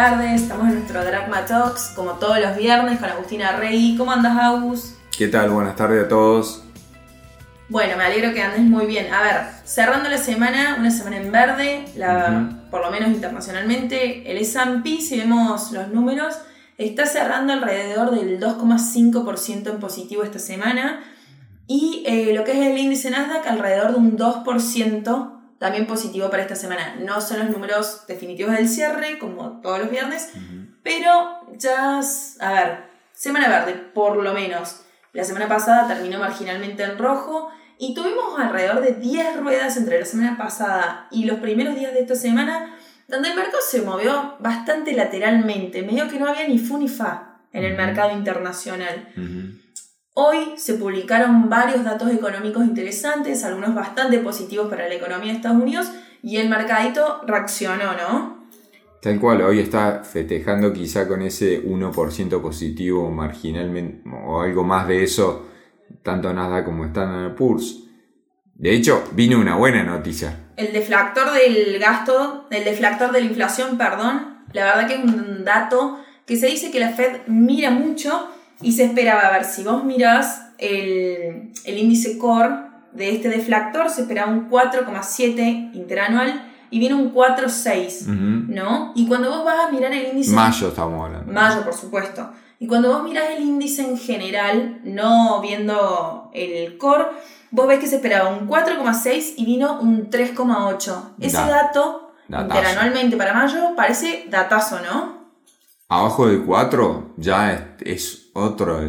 tardes. Estamos en nuestro Dragma Talks, como todos los viernes, con Agustina Rey. ¿Cómo andas, Agus? ¿Qué tal? Buenas tardes a todos. Bueno, me alegro que andes muy bien. A ver, cerrando la semana, una semana en verde, la, por lo menos internacionalmente, el S&P, si vemos los números, está cerrando alrededor del 2,5% en positivo esta semana y eh, lo que es el índice Nasdaq alrededor de un 2% también positivo para esta semana. No son los números definitivos del cierre, como todos los viernes, pero ya, a ver, semana verde, por lo menos. La semana pasada terminó marginalmente en rojo y tuvimos alrededor de 10 ruedas entre la semana pasada y los primeros días de esta semana, donde el mercado se movió bastante lateralmente, medio que no había ni fu ni fa en el mercado internacional. Hoy se publicaron varios datos económicos interesantes, algunos bastante positivos para la economía de Estados Unidos, y el mercadito reaccionó, ¿no? Tal cual, hoy está festejando quizá con ese 1% positivo marginalmente, o algo más de eso, tanto Nasdaq como Standard Poor's. De hecho, vino una buena noticia. El deflactor del gasto, el deflactor de la inflación, perdón, la verdad que es un dato que se dice que la Fed mira mucho y se esperaba, a ver, si vos mirás el, índice core de este deflactor, se esperaba un 4,7 interanual y viene un 4,6, ¿no? Y cuando vos vas a mirar el índice... Mayo estamos hablando. Mayo, por supuesto. Y cuando vos mirás el índice en general, no viendo el core, vos ves que se esperaba un 4,6 y vino un 3,8. Ese dato, interanualmente para mayo, parece datazo, ¿no? Abajo del 4 ya es otro,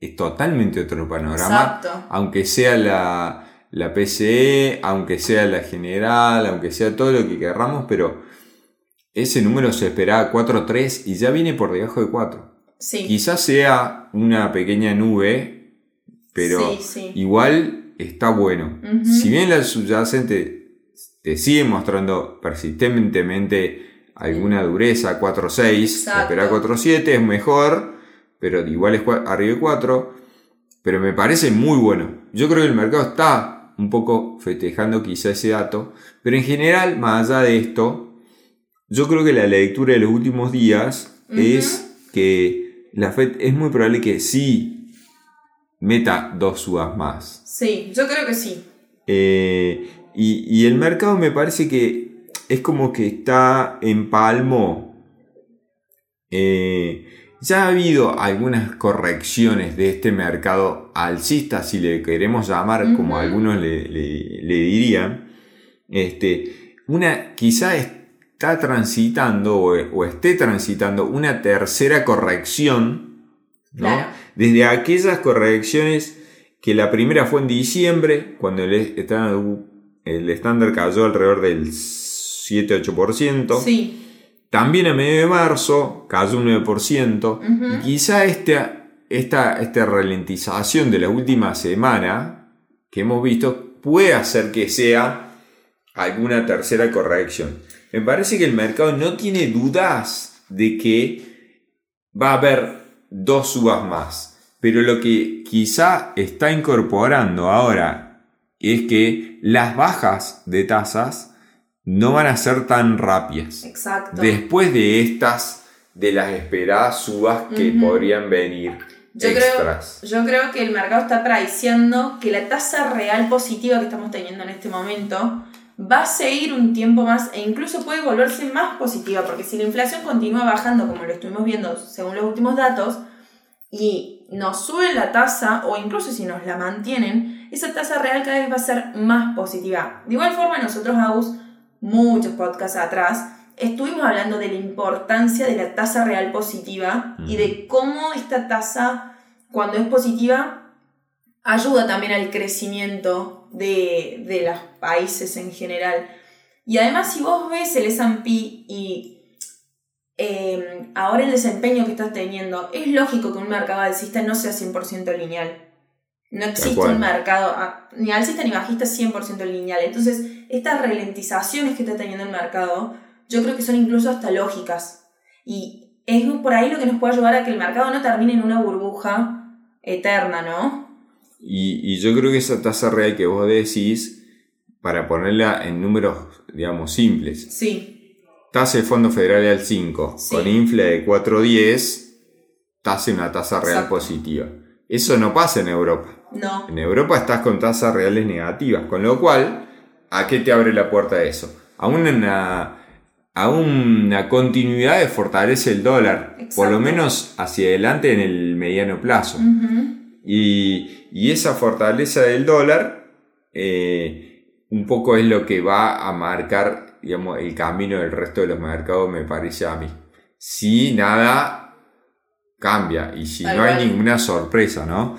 es totalmente otro panorama. Aunque sea la, la PCE, aunque sea la general, aunque sea todo lo que querramos, pero ese número se esperaba 4.3 y ya viene por debajo de 4. Quizás sea una pequeña nube, pero igual está bueno. Si bien la subyacente te sigue mostrando persistentemente alguna dureza, 4.6, espera 4.7 es mejor, pero igual es arriba de 4. Pero me parece muy bueno. Yo creo que el mercado está un poco festejando quizá ese dato. Pero en general, más allá de esto, yo creo que la lectura de los últimos días es que la Fed es muy probable que sí meta dos subas más. Sí, yo creo que sí. Eh, y, y, el mercado me parece que es como que está en palmo. Eh, ya ha habido algunas correcciones de este mercado alcista, si le queremos llamar como algunos le, dirían. Este, una, quizá está transitando o, esté transitando una tercera corrección, Desde aquellas correcciones que la primera fue en diciembre, cuando el estándar, cayó alrededor del 7-8%. Sí. También a medio de marzo cayó un 9%. Y quizá esta, esta, esta ralentización de la última semana que hemos visto puede hacer que sea alguna tercera corrección. Me parece que el mercado no tiene dudas de que va a haber dos subas más. Pero lo que quizá está incorporando ahora es que las bajas de tasas no van a ser tan rápidas. Exacto. Después de estas, de las esperadas subas que podrían venir. Yo Creo, yo creo que el mercado está prediciendo que la tasa real positiva que estamos teniendo en este momento va a seguir un tiempo más e incluso puede volverse más positiva, porque si la inflación continúa bajando como lo estuvimos viendo según los últimos datos, y nos sube la tasa o incluso si nos la mantienen, esa tasa real cada vez va a ser más positiva. De igual forma nosotros, Agus, muchos podcasts atrás, estuvimos hablando de la importancia de la tasa real positiva y de cómo esta tasa, cuando es positiva, ayuda también al crecimiento de, los países en general. Y además, si vos ves el SP y em, ahora el desempeño que estás teniendo, es lógico que un mercado alcista no sea 100% lineal. No existe un mercado ah, ni alcista ni bajista 100% lineal. Entonces, estas ralentizaciones que está teniendo el mercado, yo creo que son incluso hasta lógicas. Y es por ahí lo que nos puede ayudar a que el mercado no termine en una burbuja eterna, ¿no? Y, yo creo que esa tasa real que vos decís, para ponerla en números, digamos, simples. Sí. tasa de Fondo Federal al 5, con infle de 4.10, tasa una tasa real positiva. Eso no pasa en Europa. No. En Europa estás con tasas reales negativas, con lo cual, ¿a qué te abre la puerta eso? A una, a una continuidad de fortalece el dólar, por lo menos hacia adelante en el mediano plazo. y, y, esa fortaleza del dólar eh, un poco es lo que va a marcar digamos, el camino del resto de los mercados, me parece a mí. Si nada cambia y si no hay ninguna sorpresa, ¿no?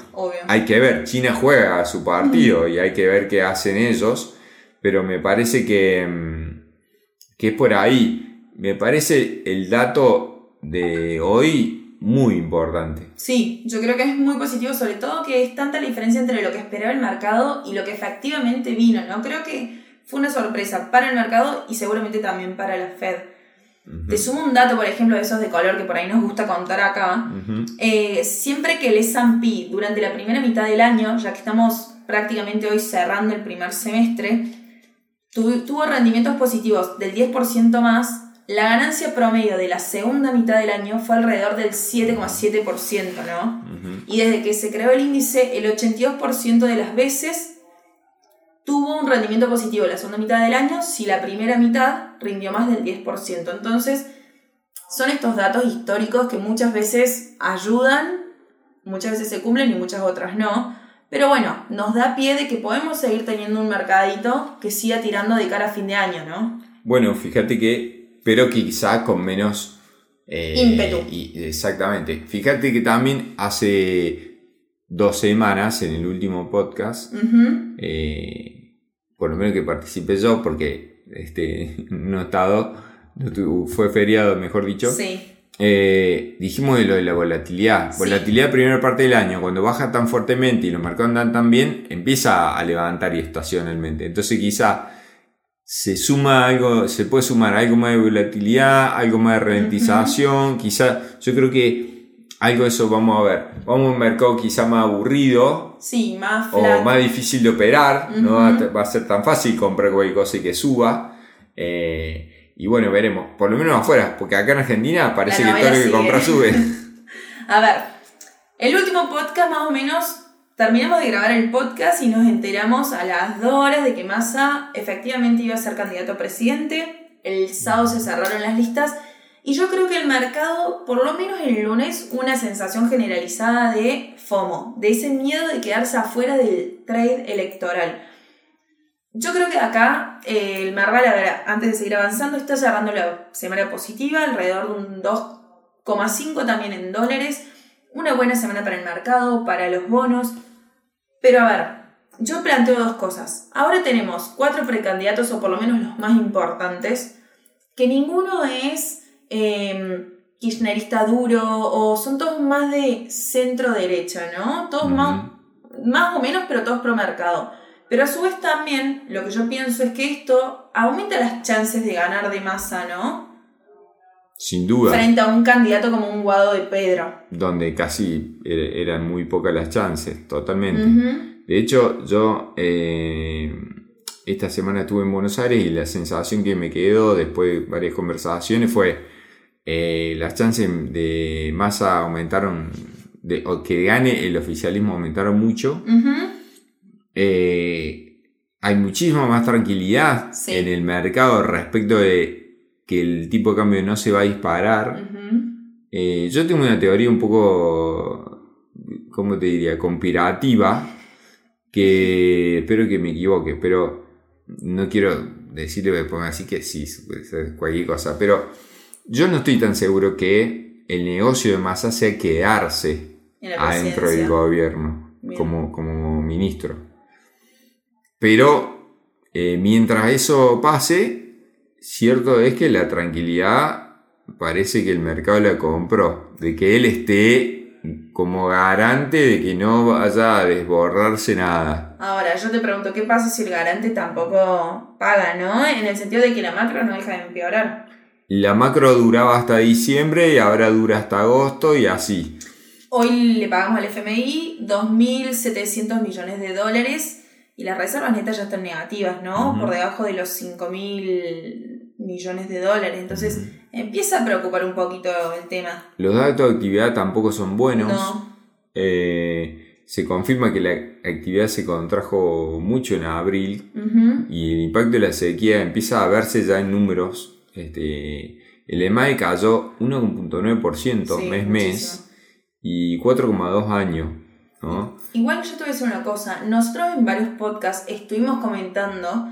Hay que ver, China juega su partido y hay que ver qué hacen ellos, pero me parece que, mm, que es por ahí. Me parece el dato de hoy muy importante. Sí, yo creo que es muy positivo, sobre todo que es tanta la diferencia entre lo que esperaba el mercado y lo que efectivamente vino, ¿no? Creo que fue una sorpresa para el mercado y seguramente también para la Fed. Te sumo un dato, por ejemplo, de esos de color que por ahí nos gusta contar acá. Eh, siempre que el S&P durante la primera mitad del año, ya que estamos prácticamente hoy cerrando el primer semestre, tuvo rendimientos positivos del 10% más, la ganancia promedio de la segunda mitad del año fue alrededor del 7,7%, ¿no? Y desde que se creó el índice, el 82% de las veces tuvo un rendimiento positivo la segunda mitad del año si la primera mitad rindió más del 10%. Entonces, son estos datos históricos que muchas veces ayudan, muchas veces se cumplen y muchas otras no. Pero bueno, nos da pie de que podemos seguir teniendo un mercadito que siga tirando de cara a fin de año, ¿no? Bueno, fíjate que, pero quizá con menos... Eh, ímpetu. Y, exactamente. Fíjate que también hace dos semanas en el último podcast, eh, por lo menos que participé yo, porque este, no he estado, fue feriado, mejor dicho. Eh, dijimos de lo de la volatilidad. Volatilidad primera parte del año, cuando baja tan fuertemente y los mercados andan tan bien, empieza a levantar y estacionalmente. Entonces quizá se suma algo, se puede sumar algo más de volatilidad, algo más de ralentización, quizá yo creo que algo de eso vamos a ver. Vamos a un mercado quizá más aburrido. Sí, más O más difícil de operar. No va a ser tan fácil comprar cualquier cosa y que suba. Eh, y bueno, veremos. Por lo menos afuera. Porque acá en Argentina parece que todo lo que compra sube. a ver. El último podcast más o menos. Terminamos de grabar el podcast y nos enteramos a las 2 horas de que Massa efectivamente iba a ser candidato a presidente. El sábado se cerraron las listas y yo creo que el mercado, por lo menos el lunes, una sensación generalizada de FOMO, de ese miedo de quedarse afuera del trade electoral. Yo creo que acá eh, el ver, antes de seguir avanzando, está cerrando la semana positiva, alrededor de un 2,5 también en dólares. Una buena semana para el mercado, para los bonos. Pero a ver, yo planteo dos cosas. Ahora tenemos cuatro precandidatos, o por lo menos los más importantes, que ninguno es eh, kirchnerista duro o son todos más de centro derecha, ¿no? Todos más, más o menos, pero todos pro mercado. Pero a su vez también lo que yo pienso es que esto aumenta las chances de ganar de masa, ¿no? Sin duda. Frente a un candidato como un Guado de Pedro. Donde casi er, eran muy pocas las chances, totalmente. De hecho, yo eh, esta semana estuve en Buenos Aires y la sensación que me quedó después de varias conversaciones fue eh, las chances de masa aumentaron, de, o que gane el oficialismo aumentaron mucho. Eh, hay muchísima más tranquilidad en el mercado respecto de que el tipo de cambio no se va a disparar. Eh, yo tengo una teoría un poco, ¿cómo te diría?, conspirativa, que espero que me equivoque, pero no quiero decirle, ponga así que sí, cualquier cosa, pero yo no estoy tan seguro que el negocio de Massa sea quedarse adentro del gobierno como, como, ministro. Pero eh, mientras eso pase, cierto es que la tranquilidad parece que el mercado la compró, de que él esté como garante de que no vaya a desborrarse nada. Ahora, yo te pregunto, ¿qué pasa si el garante tampoco paga, no? En el sentido de que la macro no deja de empeorar. La macro duraba hasta diciembre y ahora dura hasta agosto y así. Hoy le pagamos al FMI 2.700 millones de dólares y las reservas netas ya están negativas, ¿no? Por debajo de los 5.000 millones de dólares. Entonces empieza a preocupar un poquito el tema. Los datos de actividad tampoco son buenos. Eh, se confirma que la actividad se contrajo mucho en abril y el impacto de la sequía empieza a verse ya en números. Este, el EMAE cayó 1.9% mes mes y 4,2 años. Igual yo te voy a decir una cosa, nosotros en varios podcasts estuvimos comentando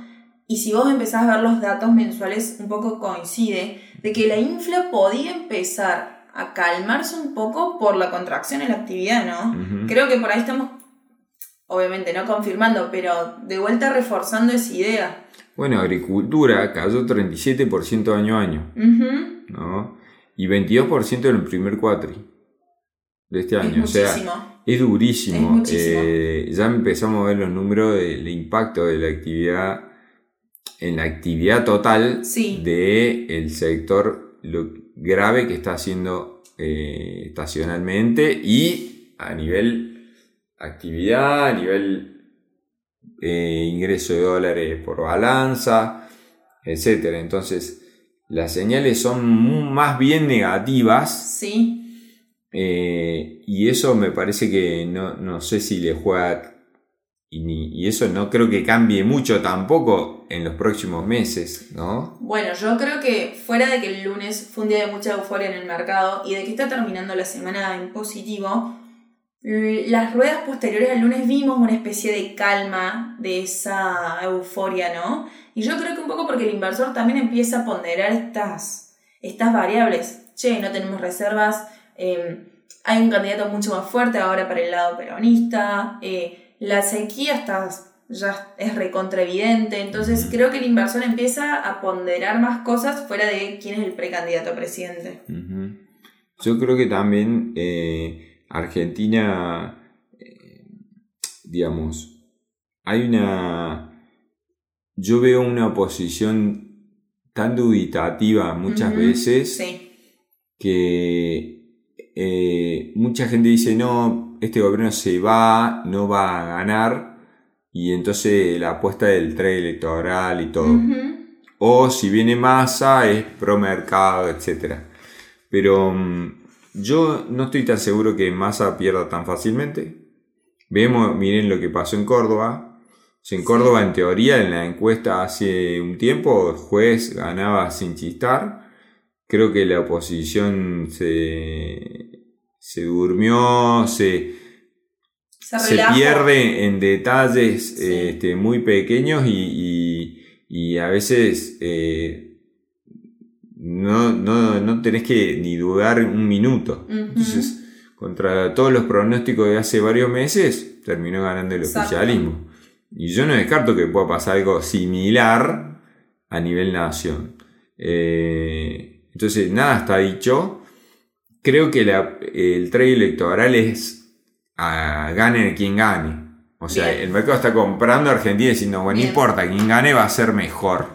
y si vos empezás a ver los datos mensuales, un poco coincide de que la infla podía empezar a calmarse un poco por la contracción en la actividad, ¿no? Creo que por ahí estamos, obviamente no confirmando, pero de vuelta reforzando esa idea. Bueno, agricultura cayó 37% año a año, ¿no? Y 22% en el primer cuatri de este año. o sea, es durísimo. Eh, ya empezamos a ver los números del impacto de la actividad en la actividad total del el sector, lo grave que está haciendo eh, estacionalmente y a nivel actividad, a nivel eh, ingreso de dólares por balanza, etc. Entonces, las señales son más bien negativas. Sí. Eh, y eso me parece que no, no sé si le juega y, eso no creo que cambie mucho tampoco en los próximos meses, ¿no? Bueno, yo creo que fuera de que el lunes fue un día de mucha euforia en el mercado y de que está terminando la semana en positivo, las ruedas posteriores al lunes vimos una especie de calma de esa euforia, ¿no? Y yo creo que un poco porque el inversor también empieza a ponderar estas, estas variables. Che, no tenemos reservas, eh, hay un candidato mucho más fuerte ahora para el lado peronista. Eh, la sequía está, ya es recontraevidente, entonces creo que el inversor empieza a ponderar más cosas fuera de quién es el precandidato a presidente. Yo creo que también eh, Argentina, eh, digamos, hay una... Yo veo una oposición tan dubitativa muchas veces que eh, mucha gente dice, no, este gobierno se va, no va a ganar, y entonces la apuesta del trade electoral y todo. O si viene masa, es pro mercado, etc. Pero mm, yo no estoy tan seguro que masa pierda tan fácilmente. Vemos, miren lo que pasó en Córdoba. En Córdoba, en teoría, en la encuesta hace un tiempo, el juez ganaba sin chistar. Creo que la oposición se, se durmió, se, se, pierde en detalles este, muy pequeños y, a veces eh, no, no, tenés que ni dudar un minuto. Entonces, contra todos los pronósticos de hace varios meses, terminó ganando el oficialismo. Y yo no descarto que pueda pasar algo similar a nivel nación. Eh, entonces, nada está dicho creo que el trade electoral es a, gane quien gane. O sea, el mercado está comprando a Argentina diciendo, bueno, no importa, quien gane va a ser mejor.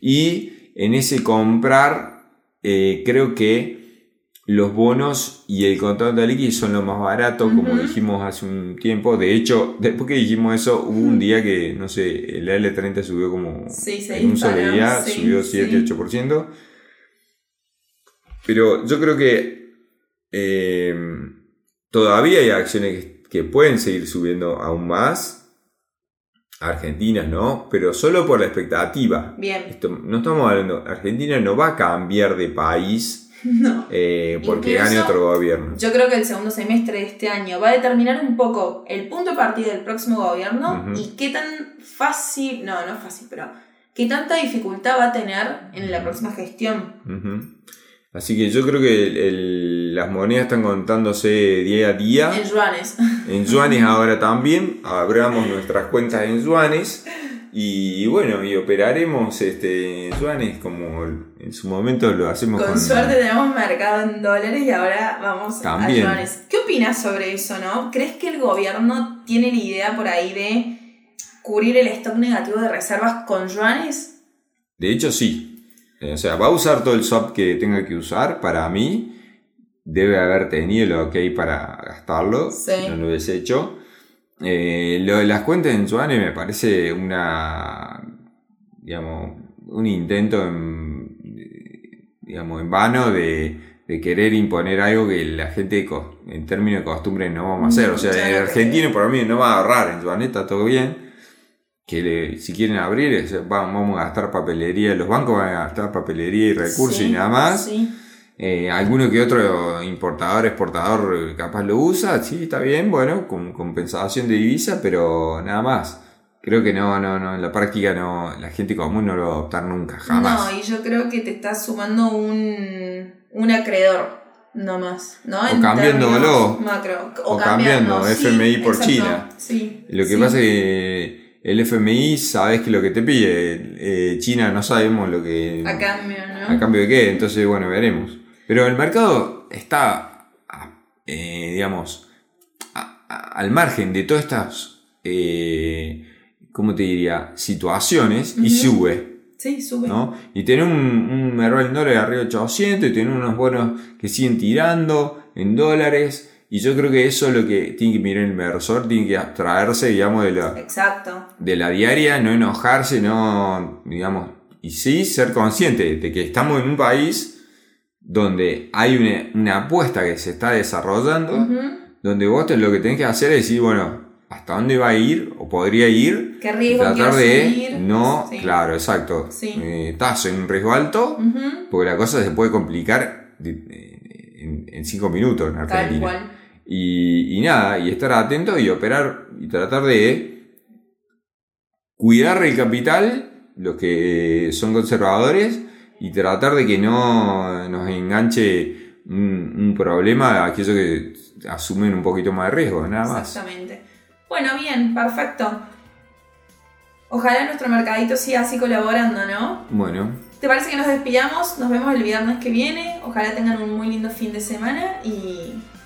Y en ese comprar, eh, creo que los bonos y el contrato de liquidez son lo más barato, como dijimos hace un tiempo. De hecho, después que dijimos eso, hubo un día que, no sé, el L30 subió como en un solo día, subió 7-8%. Pero yo creo que eh, todavía hay acciones que, pueden seguir subiendo aún más. Argentinas, ¿no? Pero solo por la expectativa. Bien. no estamos hablando. Argentina no va a cambiar de país. Eh, porque gane otro gobierno. Yo creo que el segundo semestre de este año va a determinar un poco el punto de partida del próximo gobierno y qué tan fácil, no, no fácil, pero qué tanta dificultad va a tener en la próxima gestión. Así que yo creo que las monedas están contándose día a día. En yuanes. En yuanes ahora también. Abramos nuestras cuentas en yuanes. Y bueno, y operaremos este, en yuanes como en su momento lo hacemos con... Con suerte tenemos mercado en dólares y ahora vamos a yuanes. ¿Qué opinas sobre eso, no? ¿Crees que el gobierno tiene la idea por ahí de cubrir el stock negativo de reservas con yuanes? De hecho, sí. Eh, o sea, va a usar todo el swap que tenga que usar. Para mí, debe haber tenido lo que hay para gastarlo. No lo hubiese hecho. Eh, lo de las cuentas en Suane me parece una. digamos. un intento en, digamos, en vano de, querer imponer algo que la gente en términos de costumbre no vamos a hacer. O sea, el argentino por mí no va a ahorrar en su planeta, todo bien. Que si quieren abrir, vamos a gastar papelería, los bancos van a gastar papelería y recursos y nada más. Eh, alguno que otro importador, exportador capaz lo usa, sí, está bien, bueno, con compensación de divisa, pero nada más. Creo que no, no, no, en la práctica no, la gente común no lo va a adoptar nunca, jamás. No, y yo creo que te estás sumando un, un acreedor, no más, ¿no? O cambiándolo. Macro, o, cambiando, FMI por China. Sí, lo que pasa es que el FMI sabes que lo que te pide, eh, China no sabemos lo que... A cambio, ¿no? A cambio de qué, entonces bueno, veremos. Pero el mercado está, eh, digamos, al margen de todas estas... Eh, ¿cómo te diría? Situaciones y sube. Sí, sube. ¿no? Y tiene un, un Merval en dólares arriba de 800 y tiene unos bonos que siguen tirando en dólares. Y yo creo que eso es lo que tiene que mirar el inversor, tiene que abstraerse, digamos, de la, Exacto. de la diaria, no enojarse, no, digamos, y sí ser consciente de que estamos en un país donde hay una, una apuesta que se está desarrollando, donde vos lo que tenés que hacer es decir, bueno, hasta dónde va a ir o podría ir. ¿Qué riesgo tratar de no, claro, exacto. Eh, estás en un riesgo alto, porque la cosa se puede complicar en, cinco minutos en Argentina. Y, y, nada, y estar atento y operar y tratar de cuidar el capital, los que son conservadores, y tratar de que no nos enganche un, un problema a aquellos que asumen un poquito más de riesgo, nada más. Exactamente. Bueno, bien, perfecto. Ojalá nuestro mercadito siga así colaborando, ¿no? Bueno. ¿Te parece que nos despidamos? Nos vemos el viernes que viene. Ojalá tengan un muy lindo fin de semana y